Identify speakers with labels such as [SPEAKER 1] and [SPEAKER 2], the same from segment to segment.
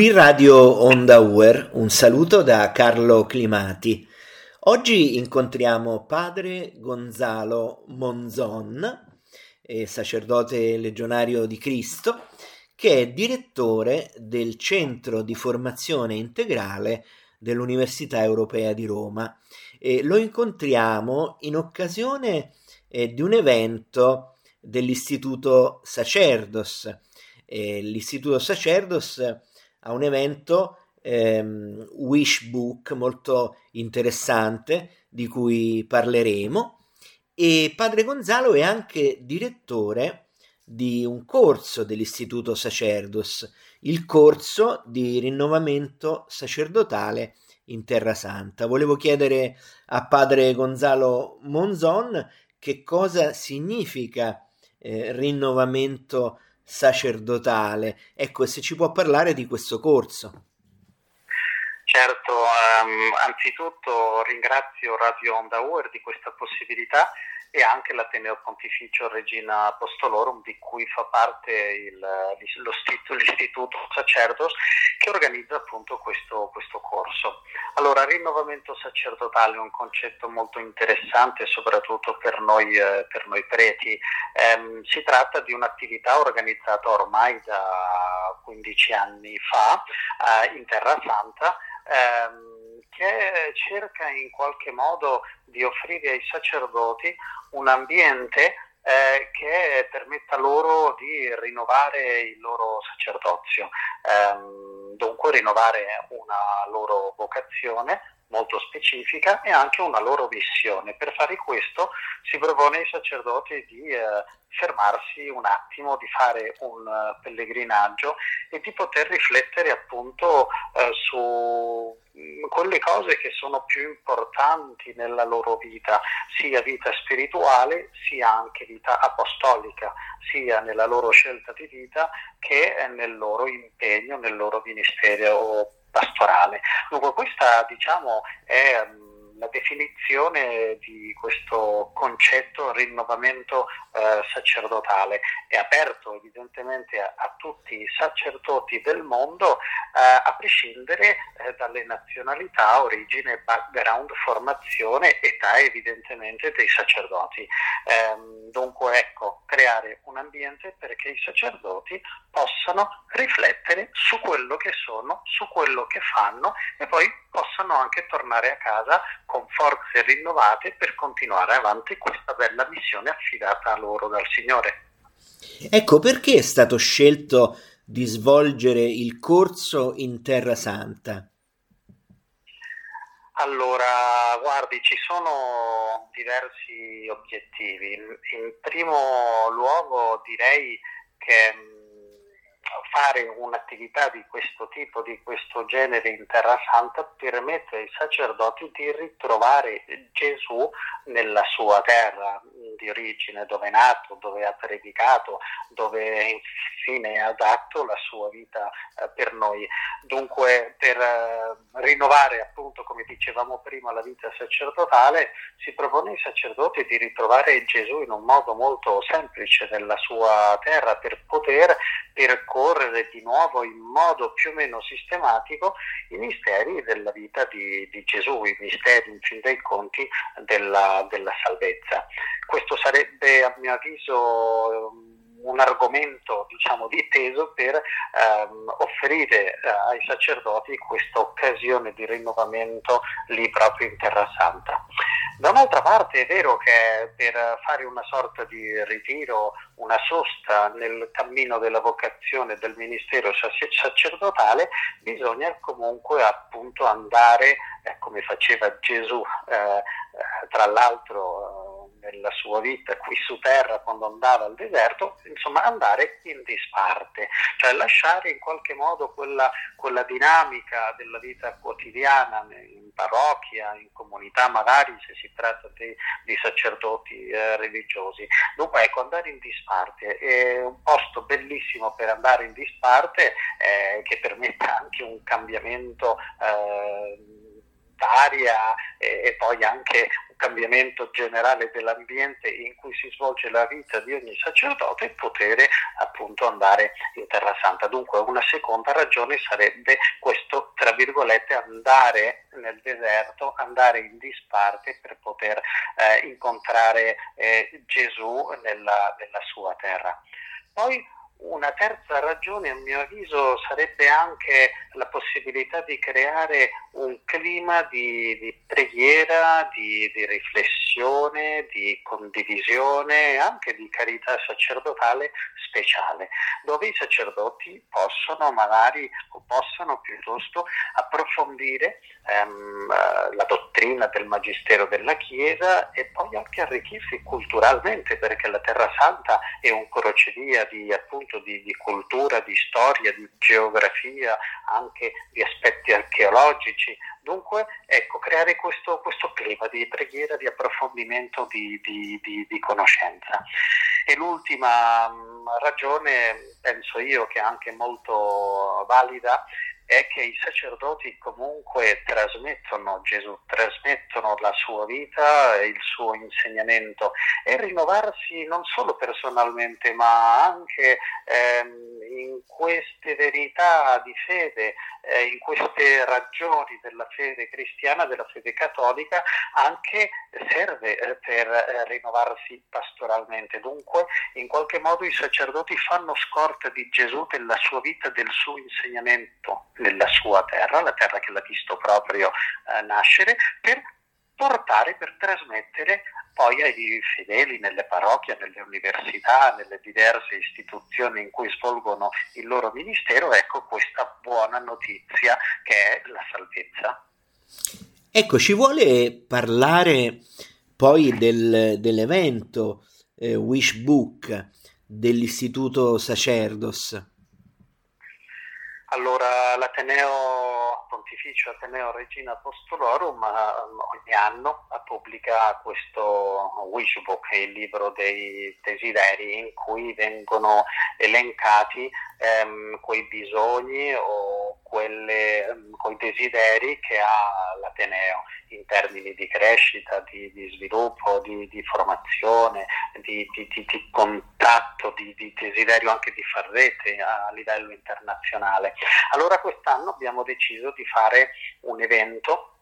[SPEAKER 1] Qui Radio Onda Uer, un saluto da Carlo Climati. Oggi incontriamo padre Gonzalo Monzon, sacerdote legionario di Cristo, che è direttore del Centro di Formazione Integrale dell'Università Europea di Roma. E lo incontriamo in occasione eh, di un evento dell'Istituto Sacerdos. Eh, L'Istituto Sacerdos a un evento ehm, Wishbook molto interessante di cui parleremo e padre Gonzalo è anche direttore di un corso dell'Istituto Sacerdos, il corso di rinnovamento sacerdotale in Terra Santa. Volevo chiedere a padre Gonzalo Monzon che cosa significa eh, rinnovamento sacerdotale. Ecco, se ci può parlare di questo corso.
[SPEAKER 2] Certo, um, anzitutto ringrazio Radio Onda Uer di questa possibilità e anche l'Ateneo Pontificio Regina Apostolorum di cui fa parte il, l'Istituto Sacerdos che organizza appunto questo, questo, corso. Allora, rinnovamento sacerdotale è un concetto molto interessante soprattutto per noi, eh, per noi preti. Eh, si tratta di un'attività organizzata ormai da 15 anni fa eh, in Terra Santa ehm, che cerca in qualche modo di offrire ai sacerdoti un ambiente eh, che permetta loro di rinnovare il loro sacerdozio, ehm, dunque rinnovare una loro vocazione molto specifica e anche una loro missione. Per fare questo si propone ai sacerdoti di eh, fermarsi un attimo, di fare un uh, pellegrinaggio e di poter riflettere appunto eh, su mm, quelle cose che sono più importanti nella loro vita, sia vita spirituale sia anche vita apostolica, sia nella loro scelta di vita che nel loro impegno, nel loro ministero pastorale. Dunque questa diciamo è mm, la definizione di questo concetto rinnovamento eh, sacerdotale è aperto evidentemente a, a, tutti i sacerdoti del mondo eh, a prescindere eh, dalle nazionalità, origine, background, formazione, età evidentemente dei sacerdoti. Ehm, dunque ecco, creare un ambiente perché i sacerdoti possano riflettere su quello che sono, su quello che fanno e poi possano anche tornare a casa con forze rinnovate per continuare avanti questa bella missione affidata a loro dal Signore.
[SPEAKER 1] Ecco perché è stato scelto di svolgere il corso in Terra Santa.
[SPEAKER 2] Allora, guardi, ci sono diversi obiettivi. In primo luogo direi che fare un'attività di questo tipo, di questo genere in Terra Santa permette ai sacerdoti di ritrovare Gesù nella sua terra di origine, dove è nato, dove ha predicato, dove infine ha dato la sua vita eh, per noi. Dunque per eh, rinnovare appunto, come dicevamo prima, la vita sacerdotale si propone ai sacerdoti di ritrovare Gesù in un modo molto semplice nella sua terra per poter percorrere di nuovo in modo più o meno sistematico i misteri della vita di, di Gesù, i misteri in fin dei conti della, della salvezza. Questo sarebbe a mio avviso un argomento diciamo, di peso per ehm, offrire eh, ai sacerdoti questa occasione di rinnovamento lì proprio in Terra Santa. Da un'altra parte è vero che per fare una sorta di ritiro, una sosta nel cammino della vocazione del ministero sacerdotale, bisogna comunque appunto andare, eh, come faceva Gesù, eh, eh tra l'altro nella sua vita qui su terra quando andava al deserto, insomma andare in disparte, cioè lasciare in qualche modo quella, quella dinamica della vita quotidiana in parrocchia, in comunità, magari se si tratta di, di sacerdoti eh, religiosi. Dunque ecco, andare in disparte è un posto bellissimo per andare in disparte eh, che permetta anche un cambiamento. Eh, sanitaria e, e poi anche cambiamento generale dell'ambiente in cui si svolge la vita di ogni sacerdote e poter appunto andare in Terra Santa. Dunque una seconda ragione sarebbe questo, tra virgolette, andare nel deserto, andare in disparte per poter eh, incontrare eh, Gesù nella, nella sua terra. Poi una terza ragione, a mio avviso, sarebbe anche la possibilità di creare un clima di, di preghiera, di, di, riflessione, di condivisione anche di carità sacerdotale speciale, dove i sacerdoti possono magari o possono piuttosto approfondire ehm, la dottrina del Magistero della Chiesa e poi anche arricchirsi culturalmente, perché la Terra Santa è un crocevia di, appunto, di, di cultura, di storia, di geografia, anche di aspetti archeologici. Dunque, ecco, creare questo, questo clima di preghiera, di approfondimento, di, di, di, conoscenza. E l'ultima mh, ragione, penso io, che è anche molto valida, è che i sacerdoti comunque trasmettono Gesù, trasmettono la sua vita, il suo insegnamento. E rinnovarsi non solo personalmente ma anche ehm, in queste verità di fede, eh, in queste ragioni della fede cristiana, della fede cattolica, anche serve eh, per eh, rinnovarsi pastoralmente. Dunque, in qualche modo i sacerdoti fanno scorta di Gesù, della sua vita, del suo insegnamento nella sua terra, la terra che l'ha visto proprio eh, nascere, per portare, per trasmettere poi ai fedeli nelle parrocchie, nelle università, nelle diverse istituzioni in cui svolgono il loro ministero, ecco questa buona notizia che è la salvezza.
[SPEAKER 1] Ecco, ci vuole parlare poi del, dell'evento eh, Wishbook dell'Istituto Sacerdos?
[SPEAKER 2] Allora, l'Ateneo Pontificio Ateneo Regina Apostolorum um, ogni anno pubblica questo Wishbook, il libro dei desideri, in cui vengono elencati ehm, quei bisogni o quelle, ehm, quei desideri che ha l'Ateneo in termini di crescita, di, di sviluppo, di, di formazione, di, di contatto, di, desiderio anche di far rete a livello internazionale. Allora quest'anno abbiamo deciso di fare un evento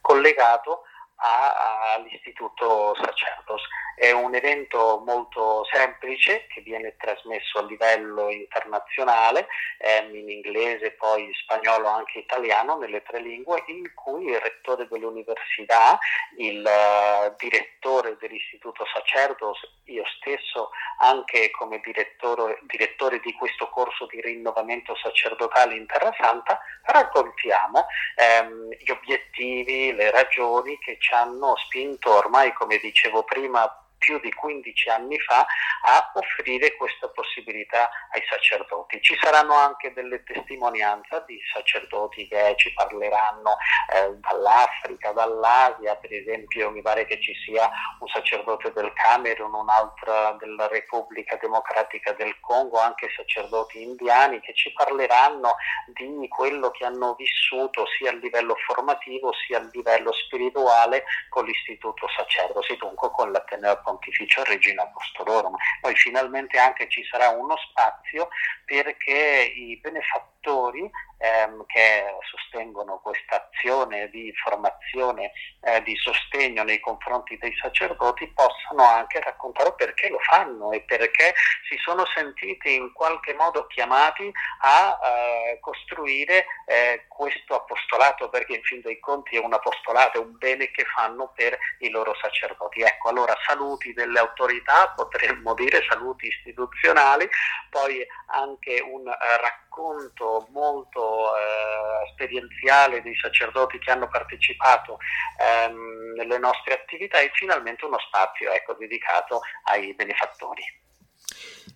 [SPEAKER 2] collegato all'Istituto Sacerdos. È un evento molto semplice che viene trasmesso a livello internazionale, ehm, in inglese, poi spagnolo, anche italiano, nelle tre lingue, in cui il rettore dell'università, il uh, direttore dell'Istituto Sacerdos, io stesso anche come direttore, direttore di questo corso di rinnovamento sacerdotale in Terra Santa, raccontiamo ehm, gli obiettivi, le ragioni che ci hanno spinto ormai, come dicevo prima, più di 15 anni fa a offrire questa possibilità ai sacerdoti. Ci saranno anche delle testimonianze di sacerdoti che ci parleranno eh, dall'Africa, dall'Asia, per esempio mi pare che ci sia un sacerdote del Camerun, un altro della Repubblica Democratica del Congo, anche sacerdoti indiani che ci parleranno di quello che hanno vissuto sia a livello formativo sia a livello spirituale con l'Istituto Sacerdosi, dunque con l'Ateneo Pontificio Regina Apostolorum. Poi finalmente anche ci sarà uno spazio perché i benefattori ehm, che sostengono questa azione di formazione, eh, di sostegno nei confronti dei sacerdoti possano anche raccontare perché lo fanno e perché si sono sentiti in qualche modo chiamati a eh, costruire eh, questo apostolato, perché in fin dei conti è un apostolato, è un bene che fanno per i loro sacerdoti. Ecco, allora saluti delle autorità, potremmo dire saluti istituzionali, poi anche un eh, racconto molto eh, esperienziale dei sacerdoti che hanno partecipato ehm, nelle nostre attività e finalmente uno spazio ecco, dedicato ai benefattori.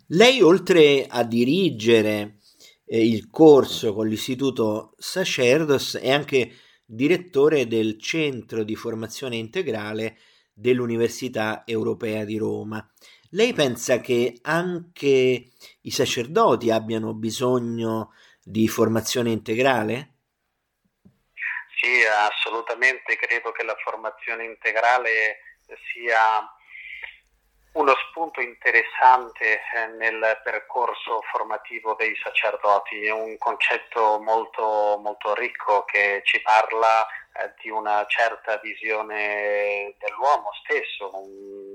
[SPEAKER 1] Lei oltre a dirigere eh, il corso con l'Istituto Sacerdos è anche direttore del Centro di Formazione Integrale dell'Università Europea di Roma. Lei pensa che anche i sacerdoti abbiano bisogno di formazione integrale?
[SPEAKER 2] Sì, assolutamente, credo che la formazione integrale sia uno spunto interessante eh, nel percorso formativo dei sacerdoti, è un concetto molto, molto ricco che ci parla eh, di una certa visione dell'uomo stesso, un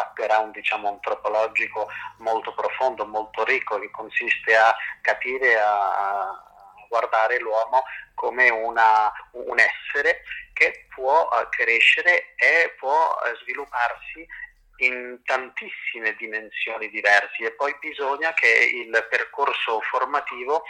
[SPEAKER 2] background diciamo, antropologico molto profondo, molto ricco, che consiste a capire, a, guardare l'uomo come una, un essere che può eh, crescere e può svilupparsi in tantissime dimensioni diverse. E poi bisogna che il percorso formativo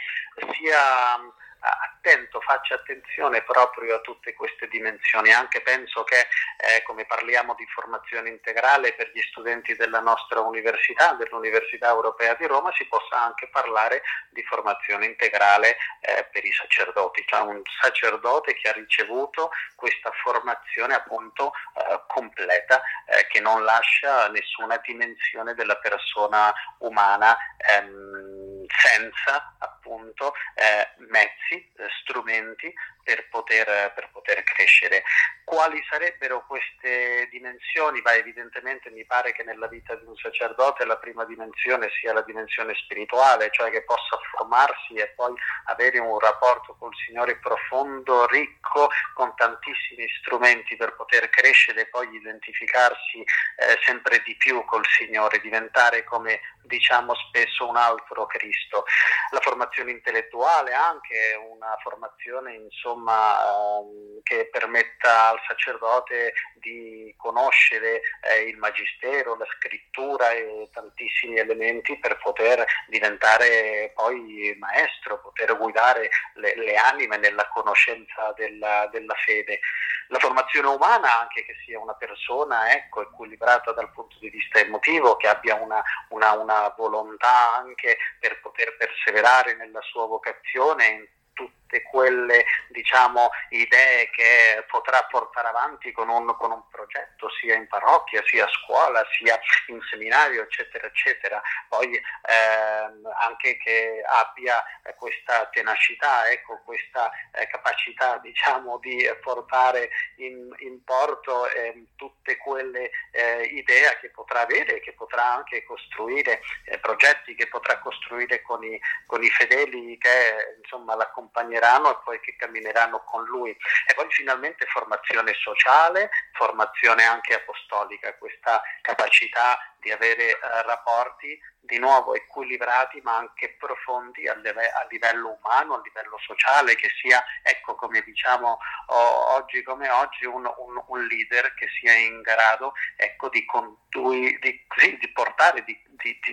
[SPEAKER 2] sia attento, faccia attenzione proprio a tutte queste dimensioni. Anche penso che, eh, come parliamo di formazione integrale per gli studenti della nostra università, dell'Università Europea di Roma, si possa anche parlare di formazione integrale eh, per i sacerdoti, cioè un sacerdote che ha ricevuto questa formazione appunto eh, completa, eh, che non lascia nessuna dimensione della persona umana. Ehm, senza appunto eh, mezzi, eh, strumenti per poter, per poter, crescere. Quali sarebbero queste dimensioni? Beh, evidentemente mi pare che nella vita di un sacerdote la prima dimensione sia la dimensione spirituale, cioè che possa formarsi e poi avere un rapporto col Signore profondo, ricco, con tantissimi strumenti per poter crescere e poi identificarsi eh, sempre di più col Signore, diventare come diciamo spesso un altro Cristo. La formazione intellettuale anche, una formazione insomma ehm, che permetta al sacerdote di conoscere eh, il magistero, la scrittura e tantissimi elementi per poter diventare poi maestro, poter guidare le, le anime nella conoscenza della, della, fede. La formazione umana anche che sia una persona ecco, equilibrata dal punto di vista emotivo, che abbia una, una, una volontà anche per poter perseverare nella sua vocazione tutte quelle diciamo, idee che potrà portare avanti con un, con un, progetto sia in parrocchia, sia a scuola, sia in seminario, eccetera, eccetera. Poi ehm, anche che abbia questa tenacità, ecco, questa eh, capacità diciamo, di portare in, in porto eh, tutte quelle eh, idee che potrà avere, che potrà anche costruire, eh, progetti che potrà costruire con i, con i fedeli che insomma, l'accompagneranno accompagneranno e poi che cammineranno con lui. E poi finalmente formazione sociale, formazione anche apostolica, questa capacità di avere eh, rapporti di nuovo equilibrati ma anche profondi a, live- a, livello umano, a livello sociale, che sia, ecco come diciamo oh, oggi come oggi, un, un, un, leader che sia in grado ecco, di, condui- di, sì, di portare, di,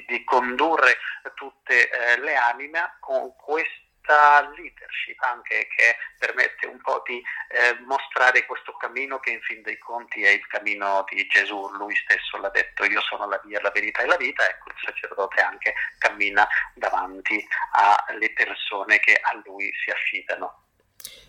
[SPEAKER 2] di condurre tutte eh, le anime con questo questa leadership anche che permette un po' di eh, mostrare questo cammino che in fin dei conti è il cammino di Gesù, lui stesso l'ha detto io sono la via, la verità e la vita, ecco il sacerdote anche cammina davanti alle persone che a lui si affidano.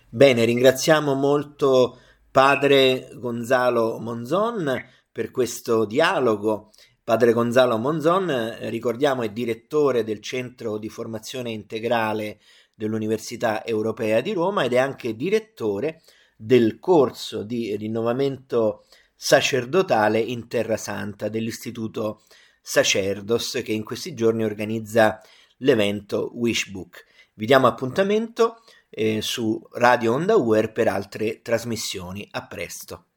[SPEAKER 1] Bene, ringraziamo molto padre Gonzalo Monzon per questo dialogo. Padre Gonzalo Monzon, ricordiamo, è direttore del Centro di Formazione Integrale dell'Università Europea di Roma ed è anche direttore del corso di rinnovamento sacerdotale in Terra Santa dell'Istituto Sacerdos che in questi giorni organizza l'evento Wishbook. Vi diamo appuntamento eh, su Radio Onda Uer per altre trasmissioni. A presto.